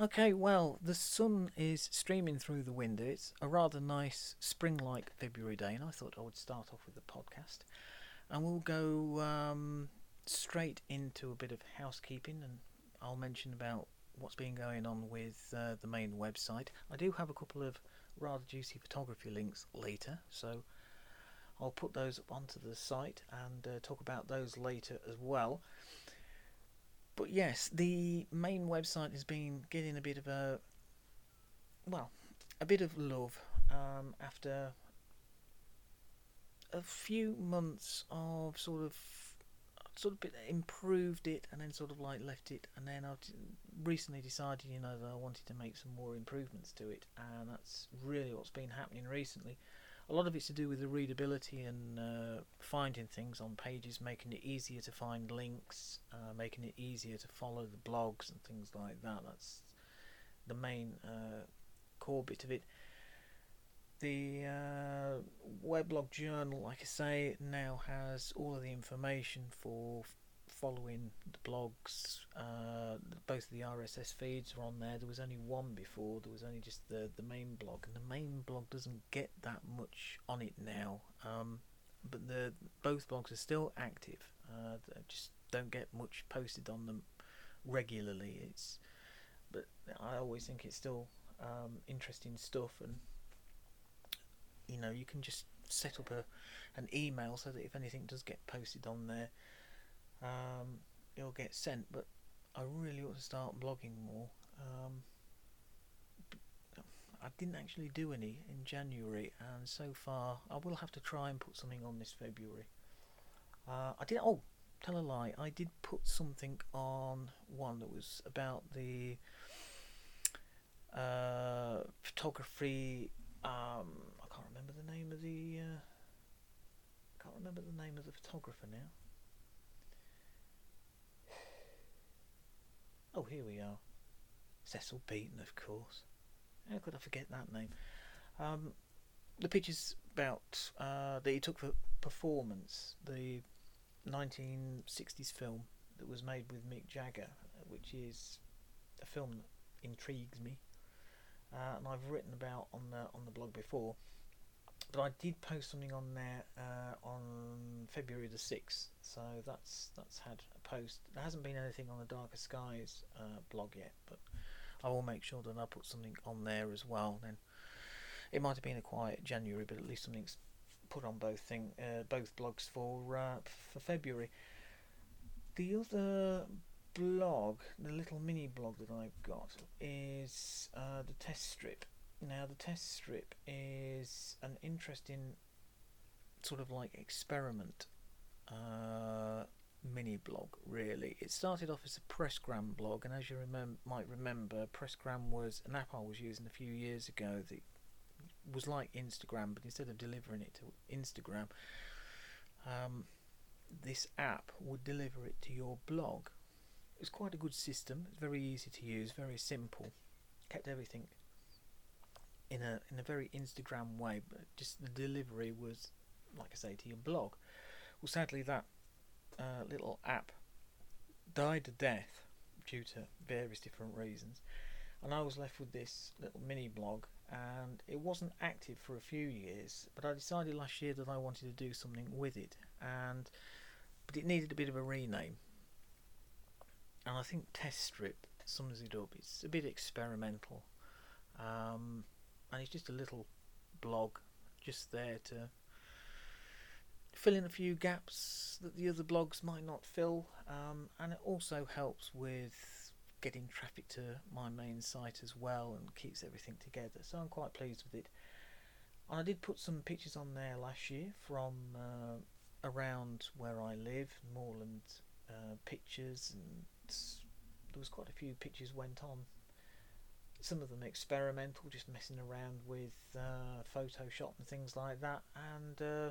Okay, well, the sun is streaming through the window. It's a rather nice spring like February day, and I thought I would start off with the podcast. And we'll go um, straight into a bit of housekeeping, and I'll mention about what's been going on with uh, the main website. I do have a couple of rather juicy photography links later, so I'll put those up onto the site and uh, talk about those later as well. But yes, the main website has been getting a bit of a well, a bit of love um, after a few months of sort of sort of bit improved it and then sort of like left it. And then I've recently decided you know that I wanted to make some more improvements to it. And that's really what's been happening recently a lot of it's to do with the readability and uh, finding things on pages making it easier to find links uh, making it easier to follow the blogs and things like that. That's the main uh, core bit of it. The uh, weblog journal, like I say, now has all of the information for following the blogs. Uh, both the RSS feeds are on there. There was only one before. There was only just the the main blog, and the main blog doesn't get that much on it now. Um, but the both blogs are still active. Uh, just don't get much posted on them regularly. It's but I always think it's still um, interesting stuff and you know you can just set up a an email so that if anything does get posted on there, um, it'll get sent. But I really ought to start blogging more. Um, I didn't actually do any in January, and so far I will have to try and put something on this February. Uh, I did. Oh, tell a lie. I did put something on one that was about the uh, photography. Um, I can't remember the name of the. Uh, can't remember the name of the photographer now. Oh, here we are. Cecil Beaton, of course. How could I forget that name? Um, the pictures about uh, that he took for performance, the 1960s film that was made with Mick Jagger, which is a film that intrigues me, uh, and I've written about on the on the blog before. But I did post something on there uh, on February the sixth, so that's that's had a post. There hasn't been anything on the Darker Skies uh, blog yet, but I will make sure that I put something on there as well. Then it might have been a quiet January, but at least something's put on both thing uh, both blogs for uh, for February. The other blog, the little mini blog that I've got, is uh, the test strip now, the test strip is an interesting sort of like experiment uh, mini blog, really. It started off as a Pressgram blog, and as you remem- might remember, Pressgram was an app I was using a few years ago that was like Instagram, but instead of delivering it to Instagram, um, this app would deliver it to your blog. It was quite a good system. It's very easy to use, very simple. Kept everything in a in a very Instagram way, but just the delivery was, like I say, to your blog. Well, sadly, that uh, little app died a death due to various different reasons, and I was left with this little mini blog, and it wasn't active for a few years. But I decided last year that I wanted to do something with it, and but it needed a bit of a rename. And I think Test Strip sums it up. It's a bit experimental. Um, and it's just a little blog just there to fill in a few gaps that the other blogs might not fill. Um, and it also helps with getting traffic to my main site as well and keeps everything together. So I'm quite pleased with it. And I did put some pictures on there last year from uh, around where I live moorland uh, pictures. And there was quite a few pictures went on some of them experimental, just messing around with uh, Photoshop and things like that. And uh,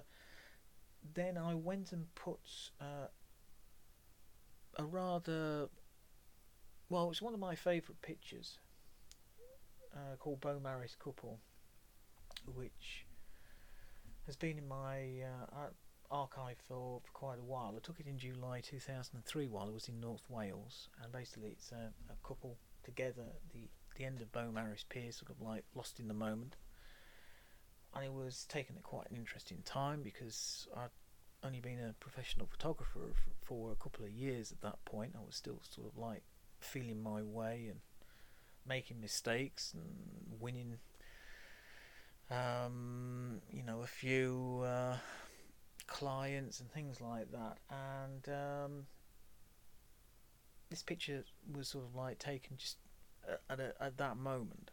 then I went and put uh, a rather well, it's one of my favourite pictures uh, called Beaumaris Couple, which has been in my uh, archive for, for quite a while. I took it in July 2003 while I was in North Wales, and basically it's a, a couple together the the end of Beaumaris Pier, sort of like lost in the moment. And it was taken at quite an interesting time because I'd only been a professional photographer for a couple of years at that point. I was still sort of like feeling my way and making mistakes and winning um, you know, a few uh, clients and things like that. And um, this picture was sort of like taken just at, a, at that moment.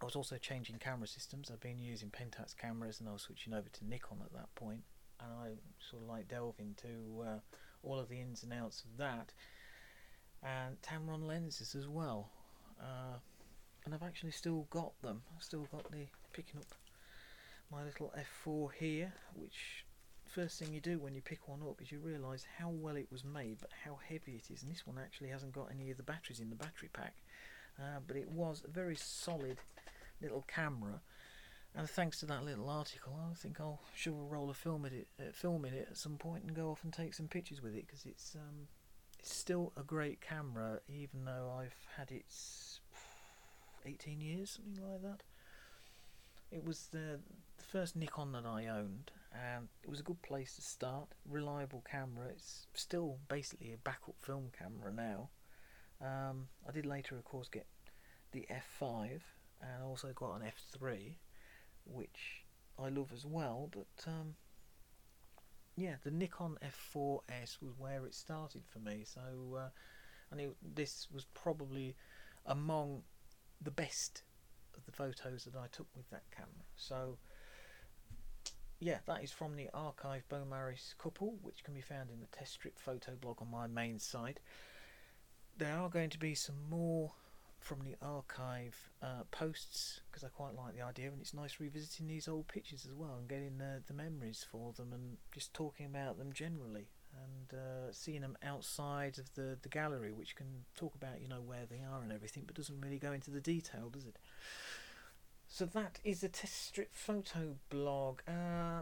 I was also changing camera systems. I've been using Pentax cameras and I was switching over to Nikon at that point. And I sort of like delve into uh, all of the ins and outs of that. And Tamron lenses as well. Uh, and I've actually still got them. I've still got the picking up my little F4 here, which first thing you do when you pick one up is you realise how well it was made, but how heavy it is. And this one actually hasn't got any of the batteries in the battery pack, uh, but it was a very solid little camera. And thanks to that little article, I think I'll shove a roll of film at it, uh, film in it at some point, and go off and take some pictures with it because it's um, it's still a great camera, even though I've had it 18 years, something like that. It was the, the first Nikon that I owned, and it was a good place to start. Reliable camera. It's still basically a backup film camera now. Um, I did later, of course, get the F5 and also got an F3, which I love as well. But um, yeah, the Nikon F4S was where it started for me. So uh, I knew this was probably among the best of the photos that I took with that camera. So yeah, that is from the archive Beaumaris couple, which can be found in the test strip photo blog on my main site. There are going to be some more from the archive uh, posts because I quite like the idea, and it's nice revisiting these old pictures as well and getting the, the memories for them and just talking about them generally and uh, seeing them outside of the, the gallery, which can talk about you know where they are and everything, but doesn't really go into the detail, does it? So that is the test strip photo blog. Uh,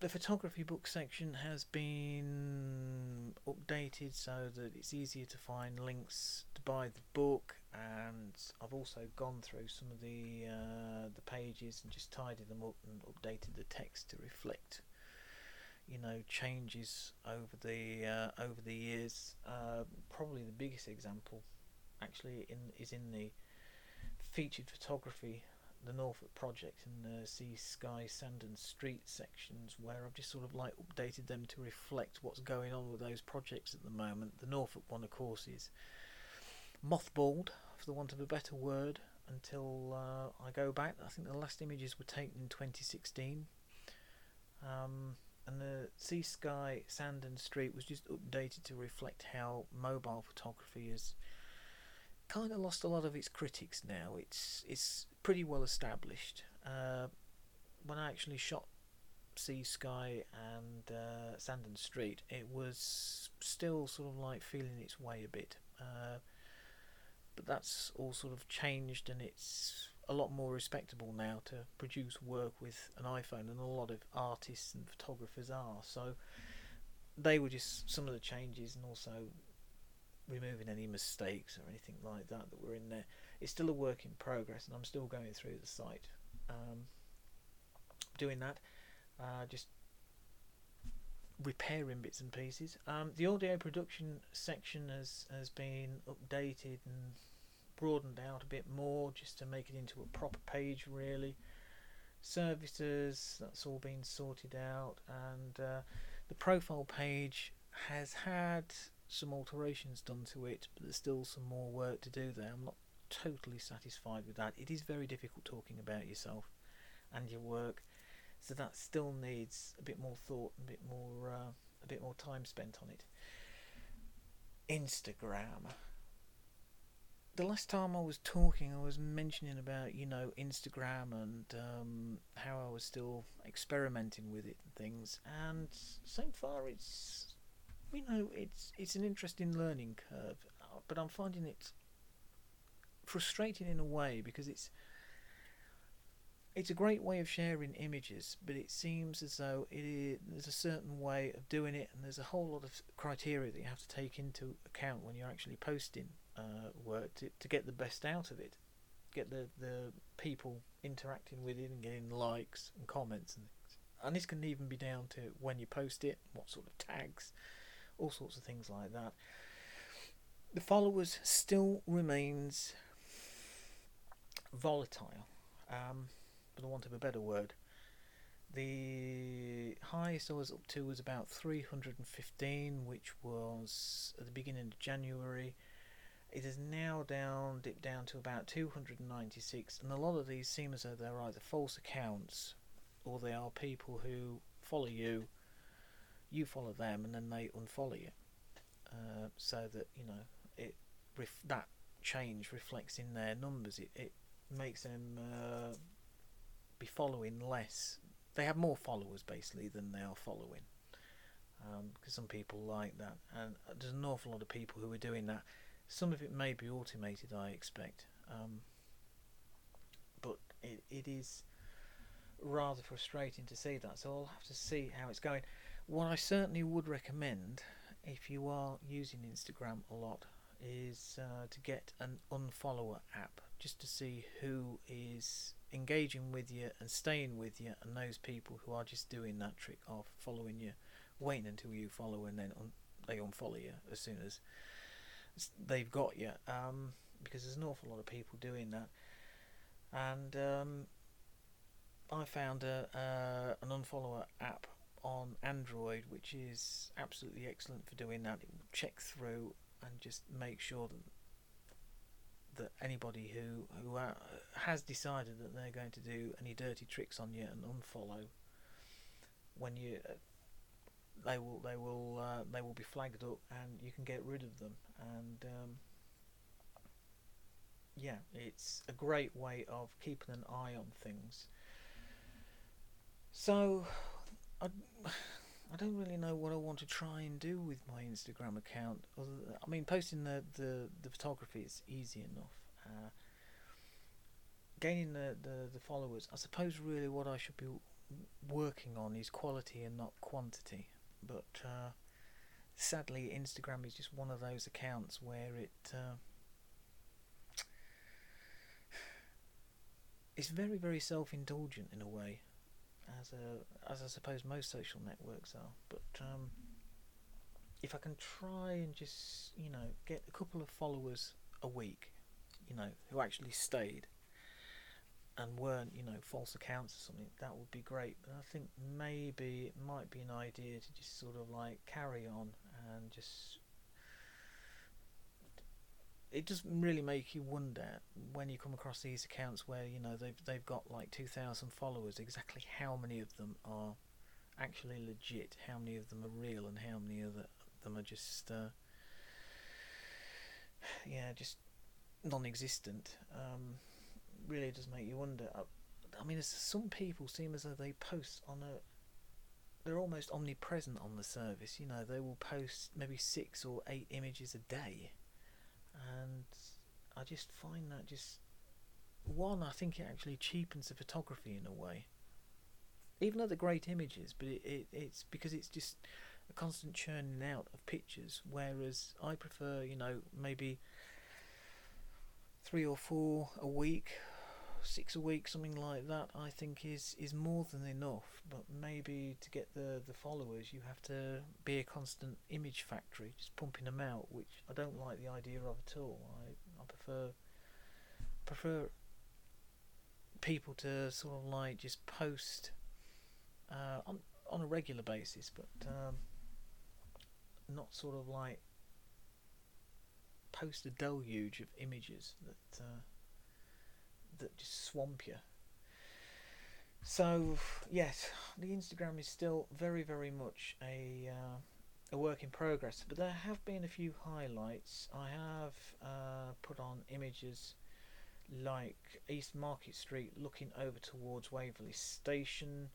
the photography book section has been updated so that it's easier to find links to buy the book, and I've also gone through some of the uh, the pages and just tidied them up and updated the text to reflect, you know, changes over the uh, over the years. Uh, probably the biggest example, actually, in is in the featured photography, the Norfolk project and the Sea, Sky, Sand and Street sections where I've just sort of like updated them to reflect what's going on with those projects at the moment. The Norfolk one, of course, is mothballed, for the want of a better word, until uh, I go back. I think the last images were taken in 2016. Um, and the Sea, Sky, Sand and Street was just updated to reflect how mobile photography is kind of lost a lot of its critics now. It's it's pretty well established. Uh, when I actually shot Sea, Sky, and uh, Sand and Street, it was still sort of like feeling its way a bit. Uh, but that's all sort of changed, and it's a lot more respectable now to produce work with an iPhone, and a lot of artists and photographers are. So they were just some of the changes, and also removing any mistakes or anything like that that were in there. It's still a work in progress, and I'm still going through the site, um, doing that, uh, just repairing bits and pieces. Um, the audio production section has has been updated and broadened out a bit more, just to make it into a proper page, really. Services, that's all been sorted out, and uh, the profile page has had some alterations done to it, but there's still some more work to do there. I'm not totally satisfied with that. It is very difficult talking about yourself and your work, so that still needs a bit more thought, a bit more, uh, a bit more time spent on it. Instagram. The last time I was talking, I was mentioning about you know Instagram and um, how I was still experimenting with it and things, and so far it's you know, it's it's an interesting learning curve, uh, but I'm finding it frustrating in a way because it's it's a great way of sharing images, but it seems as though it is, there's a certain way of doing it, and there's a whole lot of criteria that you have to take into account when you're actually posting uh, work to, to get the best out of it, get the, the people interacting with it and getting likes and comments and things. And this can even be down to when you post it, what sort of tags, all sorts of things like that. The followers still remains volatile, um, for the want of a better word. The highest I was up to was about 315, which was at the beginning of January. It is now down, dipped down to about 296, and a lot of these seem as though they're either false accounts or they are people who follow you, you follow them, and then they unfollow you. Uh, so that you know it ref- that change reflects in their numbers. It it makes them uh, be following less. They have more followers basically than they are following. Because um, some people like that, and there's an awful lot of people who are doing that some of it may be automated, I expect, um, but it, it is rather frustrating to see that. So I'll have to see how it's going. What I certainly would recommend, if you are using Instagram a lot, is uh, to get an unfollower app just to see who is engaging with you and staying with you, and those people who are just doing that trick of following you, waiting until you follow and then un- they unfollow you as soon as they've got you um, because there's an awful lot of people doing that. And um, I found a, uh, an unfollower app on Android which is absolutely excellent for doing that. It will check through and just make sure that that anybody who who has decided that they're going to do any dirty tricks on you and unfollow when you uh, they will they will uh, they will be flagged up and you can get rid of them and um, yeah it's a great way of keeping an eye on things so I, I don't really know what I want to try and do with my Instagram account I mean posting the, the, the photography is easy enough. Uh, gaining the, the, the followers I suppose really what I should be working on is quality and not quantity. But uh, sadly, Instagram is just one of those accounts where it uh, it's very very self-indulgent in a way, as a as I suppose most social networks are. But um, if I can try and just you know get a couple of followers a week, you know, who actually stayed and weren't, you know, false accounts or something, that would be great. But I think maybe it might be an idea to just sort of like carry on and just. It does really make you wonder when you come across these accounts where you know they've they've got like two thousand followers. Exactly how many of them are actually legit? How many of them are real? And how many of them are just uh, yeah, just non-existent? Um, really does make you wonder. I, I mean, some people seem as though they post on a. They're almost omnipresent on the service. You know, they will post maybe six or eight images a day, and I just find that just one. I think it actually cheapens the photography in a way. Even though they're great images, but it, it it's because it's just a constant churning out of pictures. Whereas I prefer, you know, maybe three or four a week six a week, something like that, I think is is more than enough. But maybe to get the the followers, you have to be a constant image factory, just pumping them out, which I don't like the idea of at all. I I prefer prefer people to sort of like just post uh, on on a regular basis, but um, not sort of like post a deluge of images that. Uh, that just swamp you. So yes, the Instagram is still very, very much a uh, a work in progress. But there have been a few highlights. I have uh, put on images like East Market Street looking over towards Waverley Station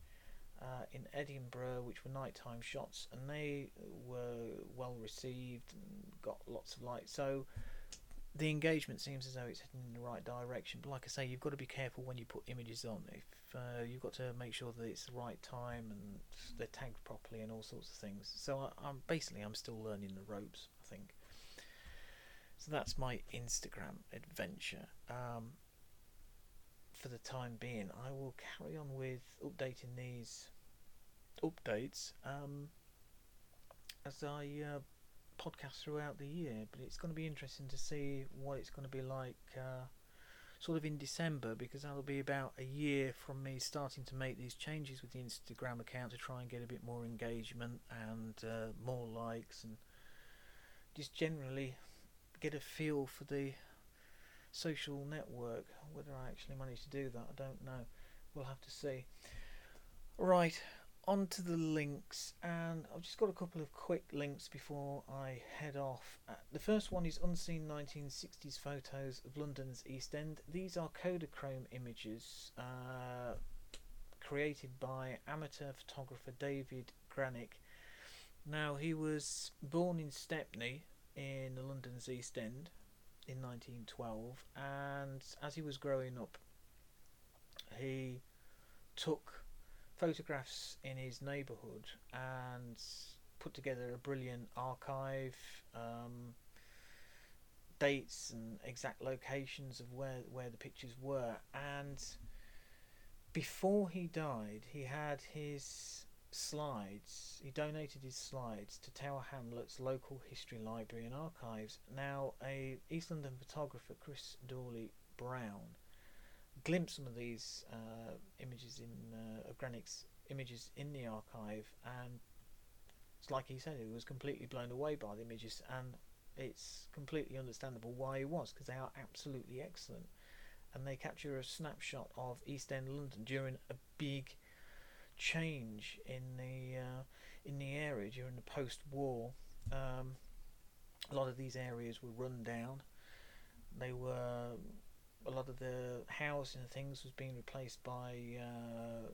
uh, in Edinburgh, which were nighttime shots, and they were well received and got lots of likes. So the engagement seems as though it's heading in the right direction. But like I say, you've got to be careful when you put images on. If uh, you've got to make sure that it's the right time and they're tagged properly and all sorts of things. So I, am basically I'm still learning the ropes. I think. So that's my Instagram adventure. Um, for the time being, I will carry on with updating these updates um, as I uh, podcast throughout the year. But it's going to be interesting to see what it's going to be like. Uh, sort of in December because that'll be about a year from me starting to make these changes with the Instagram account to try and get a bit more engagement and uh, more likes and just generally get a feel for the social network. Whether I actually manage to do that, I don't know. We'll have to see. Right, on to the links, and I've just got a couple of quick links before I head off. Uh, the first one is Unseen 1960s Photos of London's East End. These are Kodachrome images uh, created by amateur photographer David Granick. Now, he was born in Stepney in London's East End in 1912, and as he was growing up, he took photographs in his neighbourhood and put together a brilliant archive, um, dates and exact locations of where where the pictures were. And before he died, he had his slides. He donated his slides to Tower Hamlets Local History Library and Archives. Now, a East London photographer, Chris Dawley Brown, glimpsed some of these uh, images in uh, of Granick's images in the archive, and it's like he said, he was completely blown away by the images, and it's completely understandable why he was, because they are absolutely excellent, and they capture a snapshot of East End London during a big change in the uh, in the area during the post-war. Um, a lot of these areas were run down. They were a lot of the housing and things was being replaced by uh,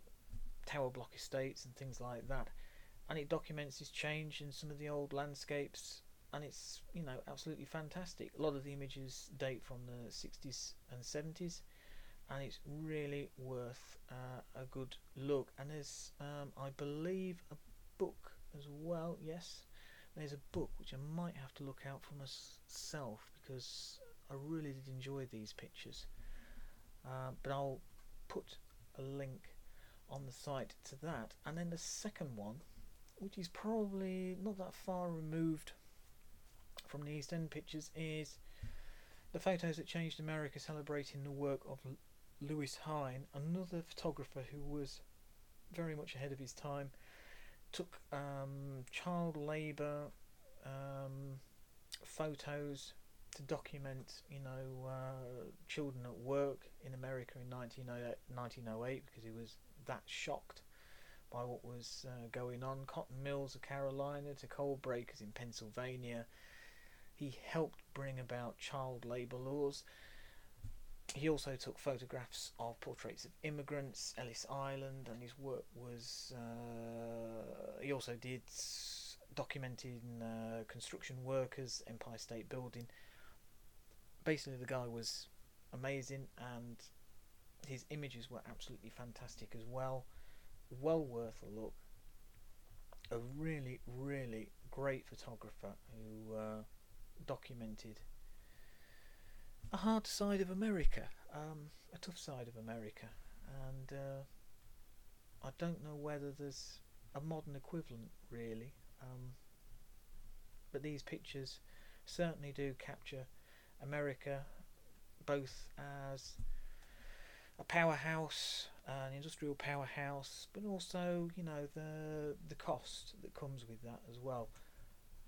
tower block estates and things like that. And it documents this change in some of the old landscapes, and it's you know absolutely fantastic. A lot of the images date from the 60s and 70s, and it's really worth uh, a good look. And there's, um, I believe, a book as well. Yes, there's a book which I might have to look out for myself because I really did enjoy these pictures. Uh, but I'll put a link on the site to that. And then the second one, which is probably not that far removed from the East End pictures, is the photos that changed America celebrating the work of Lewis Hine, another photographer who was very much ahead of his time, took um, child labour um, photos to document, you know, uh, children at work in America in 1908 because he was that shocked by what was uh, going on. Cotton mills of Carolina to coal breakers in Pennsylvania. He helped bring about child labour laws. He also took photographs of portraits of immigrants, Ellis Island, and his work was. Uh, he also did documenting uh, construction workers, Empire State Building. Basically, the guy was amazing, and his images were absolutely fantastic as well. Well worth a look. A really, really great photographer who uh, documented a hard side of America, um, a tough side of America, and uh, I don't know whether there's a modern equivalent really. Um, but these pictures certainly do capture America both as a powerhouse, an industrial powerhouse, but also you know the the cost that comes with that as well.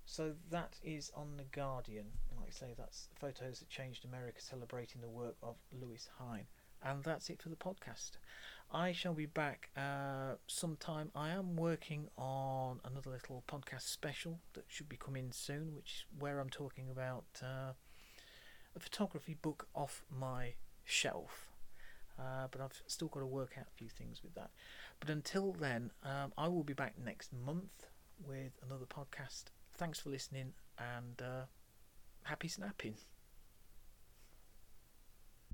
So that is on the Guardian. Like I say, that's photos that changed America, celebrating the work of Lewis Hine. And that's it for the podcast. I shall be back uh, sometime. I am working on another little podcast special that should be coming soon, which where I'm talking about uh, a photography book off my shelf. Uh, but I've still got to work out a few things with that. But until then, um, I will be back next month with another podcast. Thanks for listening and uh, happy snapping.